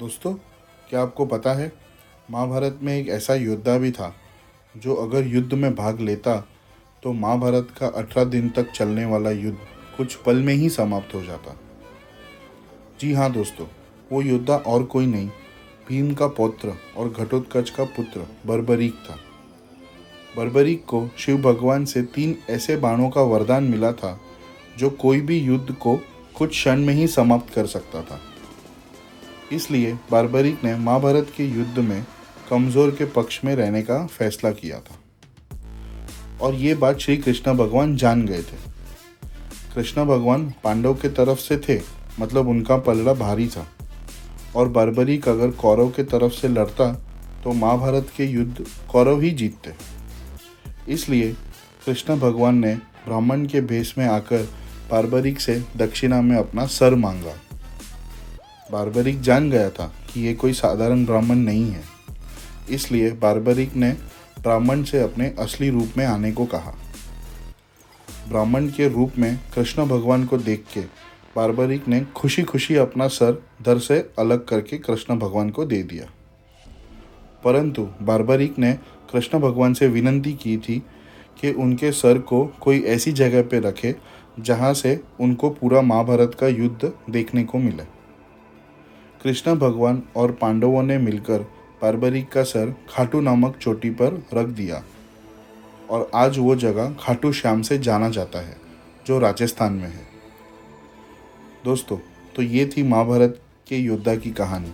दोस्तों, क्या आपको पता है, महाभारत में एक ऐसा योद्धा भी था, जो अगर युद्ध में भाग लेता तो महाभारत का अठारह दिन तक चलने वाला युद्ध कुछ पल में ही समाप्त हो जाता। जी हाँ दोस्तों, वो योद्धा और कोई नहीं, भीम का पौत्र और घटोत्कच का पुत्र बर्बरीक था। बर्बरीक को शिव भगवान से तीन ऐसे बाणों का वरदान मिला था, जो कोई भी युद्ध को कुछ क्षण में ही समाप्त कर सकता था। इसलिए बारबरिक ने महाभारत के युद्ध में कमज़ोर के पक्ष में रहने का फैसला किया था। और ये बात श्री कृष्ण भगवान जान गए थे। कृष्ण भगवान पांडव के तरफ़ से थे मतलब उनका पलड़ा भारी था। और बारबरिक अगर कौरव के तरफ़ से लड़ता तो महाभारत के युद्ध कौरव ही जीतते। इसलिए कृष्ण भगवान ने ब्राह्मण के भेष में आकर बारबरिक से दक्षिणा में अपना सर मांगा। बारबरिक जान गया था कि ये कोई साधारण ब्राह्मण नहीं है। इसलिए बारबरिक ने ब्राह्मण से अपने असली रूप में आने को कहा। ब्राह्मण के रूप में कृष्ण भगवान को देख के बारबरिक ने खुशी खुशी अपना सर धर से अलग करके कृष्ण भगवान को दे दिया। परंतु बारबरिक ने कृष्ण भगवान से विनंती की थी कि उनके सर को कोई ऐसी जगह पर रखे जहाँ से उनको पूरा महाभारत का युद्ध देखने को मिले। कृष्ण भगवान और पांडवों ने मिलकर पारबरिक का सर खाटू नामक चोटी पर रख दिया। और आज वो जगह खाटू श्याम से जाना जाता है, जो राजस्थान में है। दोस्तों तो ये थी महाभारत के योद्धा की कहानी।